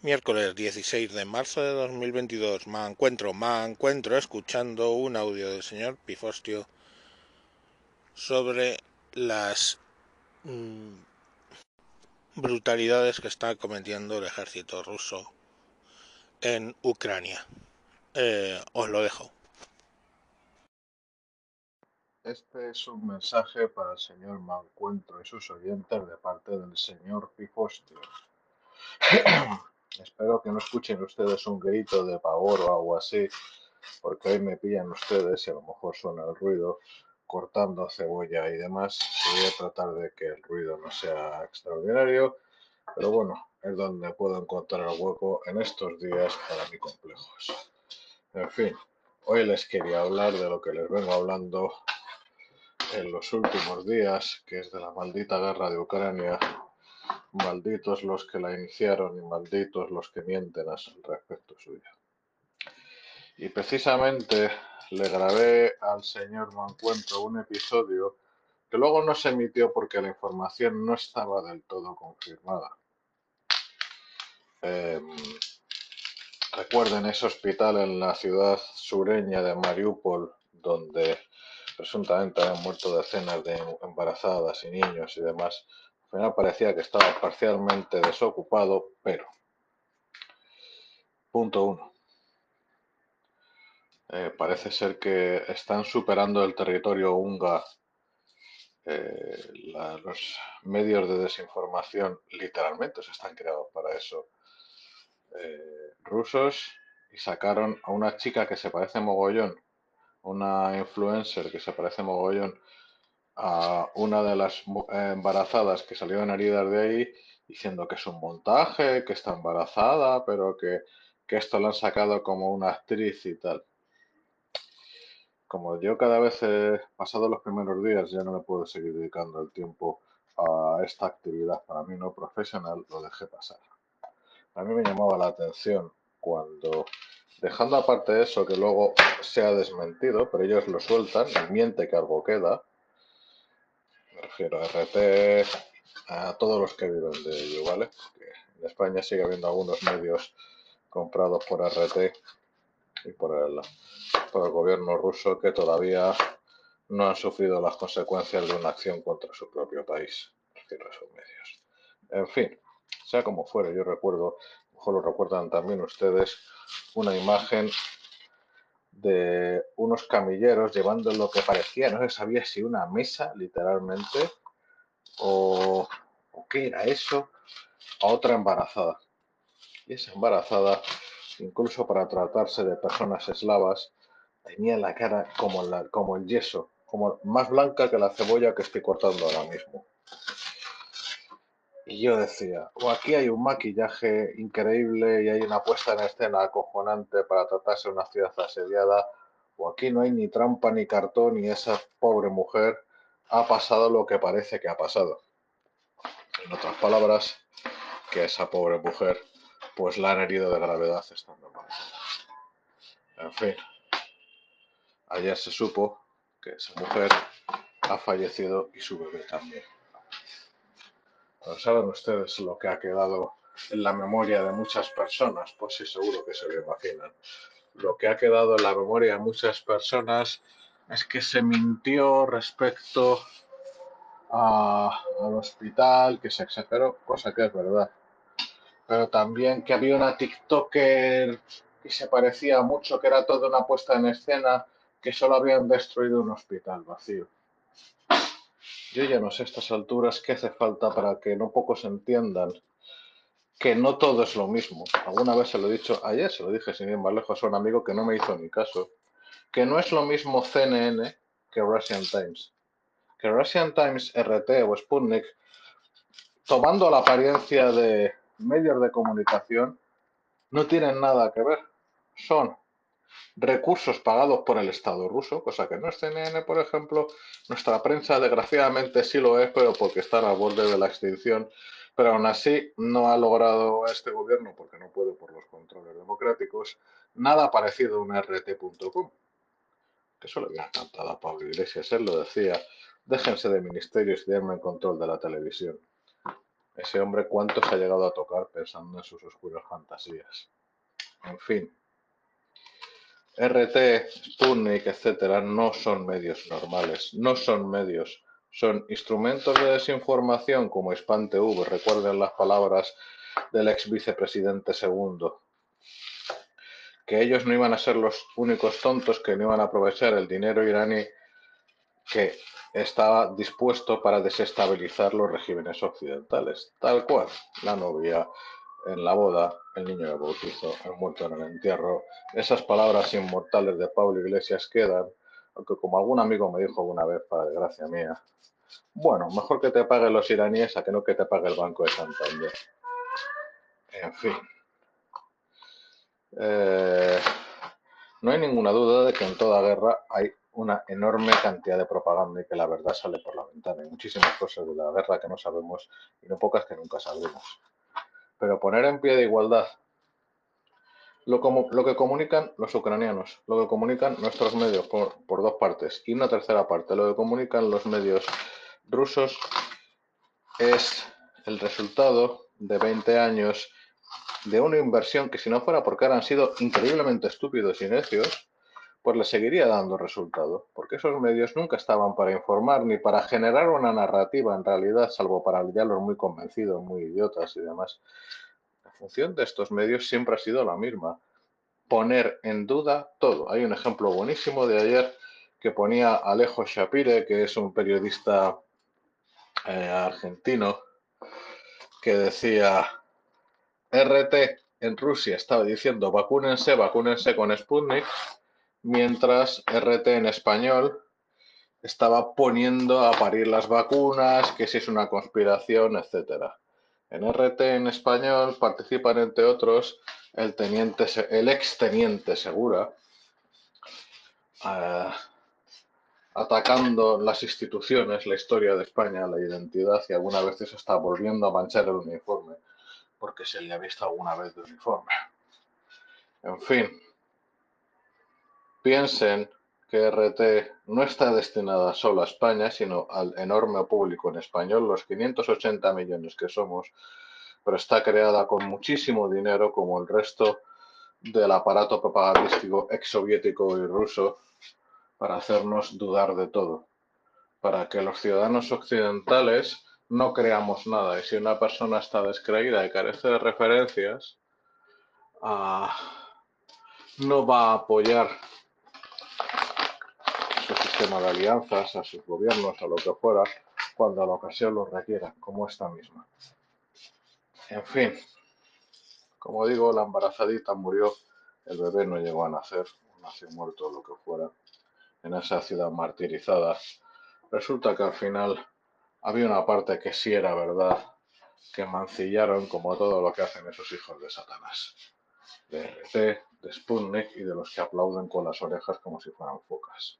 Miércoles 16 de marzo de 2022. Me encuentro, me encuentro escuchando un audio del señor Pifostio sobre las mm, brutalidades que está cometiendo el ejército ruso en Ucrania. Eh, os lo dejo. Este es un mensaje para el señor Mancuentro y sus oyentes de parte del señor Pifostio. Espero que no escuchen ustedes un grito de pavor o algo así, porque hoy me pillan ustedes y a lo mejor suena el ruido cortando cebolla y demás. Voy a tratar de que el ruido no sea extraordinario, pero bueno, es donde puedo encontrar el hueco en estos días para mis complejos. En fin, hoy les quería hablar de lo que les vengo hablando en los últimos días, que es de la maldita guerra de Ucrania Malditos los que la iniciaron y malditos los que mienten al respecto suyo. Y precisamente le grabé al señor Mancuentro un episodio que luego no se emitió porque la información no estaba del todo confirmada. Em, recuerden ese hospital en la ciudad sureña de Mariupol donde presuntamente han muerto decenas de embarazadas y niños y demás al final parecía que estaba parcialmente desocupado, pero... Punto uno. Eh, parece ser que están superando el territorio húngaro eh, los medios de desinformación literalmente se están creados para eso eh, rusos y sacaron a una chica que se parece mogollón una influencer que se parece mogollón a una de las embarazadas que salió en heridas de ahí diciendo que es un montaje, que está embarazada, pero que, esto lo han sacado como una actriz y tal. Como yo cada vez he pasado los primeros días ya no me puedo seguir dedicando el tiempo a esta actividad para mí no profesional, lo dejé pasar. A mí me llamaba la atención cuando, dejando aparte eso que luego se ha desmentido, pero ellos lo sueltan y miente que algo queda, me refiero a RT, a todos los que viven de ello, ¿vale? Porque en España sigue habiendo algunos medios comprados por RT y por el, por el gobierno ruso que todavía no han sufrido las consecuencias de una acción contra su propio país. medios. En fin, sea como fuere, yo recuerdo, mejor lo recuerdan también ustedes, una imagen de unos camilleros llevando lo que parecía, no se sabía si una mesa, literalmente, o, qué era eso, a otra embarazada. Y esa embarazada, incluso para tratarse de personas eslavas, tenía la cara como, la, como el yeso, como más blanca que la cebolla que estoy cortando ahora mismo. Y yo decía, o aquí hay un maquillaje increíble y hay una puesta en escena acojonante para tratarse de una ciudad asediada, o aquí no hay ni trampa ni cartón y esa pobre mujer ha pasado lo que parece que ha pasado. En otras palabras, que esa pobre mujer pues la han herido de gravedad estando embarazada. En fin, ayer se supo que esa mujer ha fallecido y su bebé también. ¿Saben ustedes lo que ha quedado en la memoria de muchas personas? Pues sí, seguro que se lo imaginan. Lo que ha quedado en la memoria de muchas personas es que se mintió respecto al hospital, que se exageró, cosa que es verdad. Pero también que había una TikToker que se parecía mucho, que era toda una puesta en escena, que solo habían destruido un hospital vacío. Yo ya no sé a estas alturas qué hace falta para que no pocos entiendan que no todo es lo mismo. Alguna vez se lo he dicho, ayer se lo dije sin ir más lejos a un amigo que no me hizo ni caso, que no es lo mismo CNN que Russian Times. Que Russian Times, RT o Sputnik, tomando la apariencia de medios de comunicación, no tienen nada que ver. Son recursos pagados por el Estado ruso, cosa que no es CNN, por ejemplo. Nuestra prensa, desgraciadamente, sí lo es, pero porque está a borde de la extinción. Pero aún así, no ha logrado este gobierno, porque no puede por los controles democráticos, nada parecido a un RT.com. Que eso le había encantado a Pablo Iglesias. Él lo decía: déjense de ministerios y denme el control de la televisión. Ese hombre cuánto se ha llegado a tocar pensando en sus oscuras fantasías. En fin. RT, Sputnik, etcétera, no son medios normales, no son medios, son instrumentos de desinformación como Span TV, recuerden las palabras del ex vicepresidente segundo, que ellos no iban a ser los únicos tontos que no iban a aprovechar el dinero iraní que estaba dispuesto para desestabilizar los regímenes occidentales, tal cual la novia en la boda, el niño de bautizo, el muerto en el entierro. Esas palabras inmortales de Pablo Iglesias quedan, aunque como algún amigo me dijo alguna vez, para desgracia mía, bueno, mejor que te paguen los iraníes a que no que te pague el Banco de Santander. En fin. Eh, no hay ninguna duda de que en toda guerra hay una enorme cantidad de propaganda y que la verdad sale por la ventana. Hay muchísimas cosas de la guerra que no sabemos y no pocas que nunca sabremos. Pero poner en pie de igualdad lo, lo que comunican los ucranianos, lo que comunican nuestros medios por, por dos partes y una tercera parte, lo que comunican los medios rusos es el resultado de 20 años de una inversión que si no fuera porque han sido increíblemente estúpidos y necios, pues le seguiría dando resultado, porque esos medios nunca estaban para informar ni para generar una narrativa en realidad, salvo para los muy convencidos, muy idiotas y demás. La función de estos medios siempre ha sido la misma, poner en duda todo. Hay un ejemplo buenísimo de ayer que ponía Alejo Shapire, que es un periodista eh, argentino, que decía, RT en Rusia estaba diciendo vacúnense, vacúnense con Sputnik, mientras RT en español estaba poniendo a parir las vacunas, que si es una conspiración, etcétera. En RT en español participan entre otros el teniente, el ex teniente Segura, eh, atacando las instituciones, la historia de España, la identidad y algunas veces está volviendo a manchar el uniforme porque se le ha visto alguna vez de uniforme. En fin, piensen que RT no está destinada solo a España, sino al enorme público en español, los 580 millones que somos, pero está creada con muchísimo dinero como el resto del aparato propagandístico exsoviético y ruso para hacernos dudar de todo, para que los ciudadanos occidentales no creamos nada. Y si una persona está descreída y carece de referencias, ah, no va a apoyar sistema de alianzas, a sus gobiernos, a lo que fuera, cuando la ocasión lo requiera, como esta misma. En fin, como digo, la embarazadita murió, el bebé no llegó a nacer, nació muerto lo que fuera, en esa ciudad martirizada. Resulta que al final había una parte que sí era verdad, que mancillaron como todo lo que hacen esos hijos de Satanás, de RT, de Sputnik y de los que aplauden con las orejas como si fueran focas.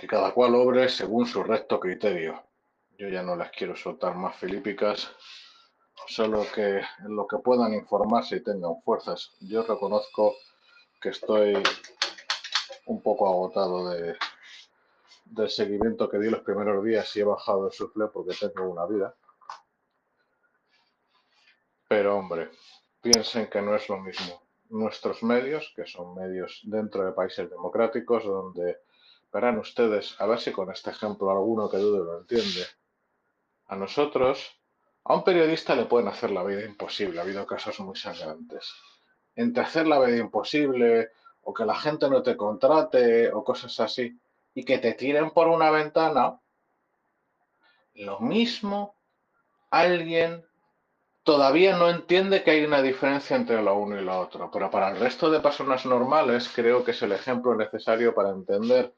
Que cada cual obre según su recto criterio. Yo ya no les quiero soltar más filípicas, solo que en lo que puedan informarse y tengan fuerzas. Yo reconozco que estoy un poco agotado de, del seguimiento que di los primeros días y he bajado el sufle porque tengo una vida. Pero hombre, piensen que no es lo mismo. Nuestros medios, que son medios dentro de países democráticos, donde verán ustedes, a ver si con este ejemplo alguno que dude lo entiende. A nosotros, a un periodista le pueden hacer la vida imposible, ha habido casos muy sangrantes. Entre hacer la vida imposible o que la gente no te contrate o cosas así, y que te tiren por una ventana, lo mismo alguien todavía no entiende que hay una diferencia entre lo uno y lo otro, pero para el resto de personas normales creo que es el ejemplo necesario para entender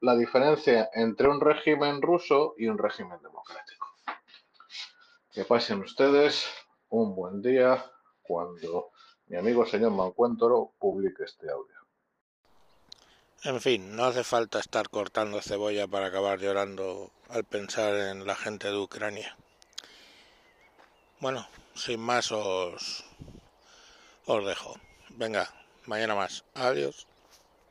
la diferencia entre un régimen ruso y un régimen democrático. Que pasen ustedes un buen día cuando mi amigo señor Mancuentro publique este audio. En fin, no hace falta estar cortando cebolla para acabar llorando al pensar en la gente de Ucrania. Bueno, sin más os, os dejo. Venga, mañana más. Adiós.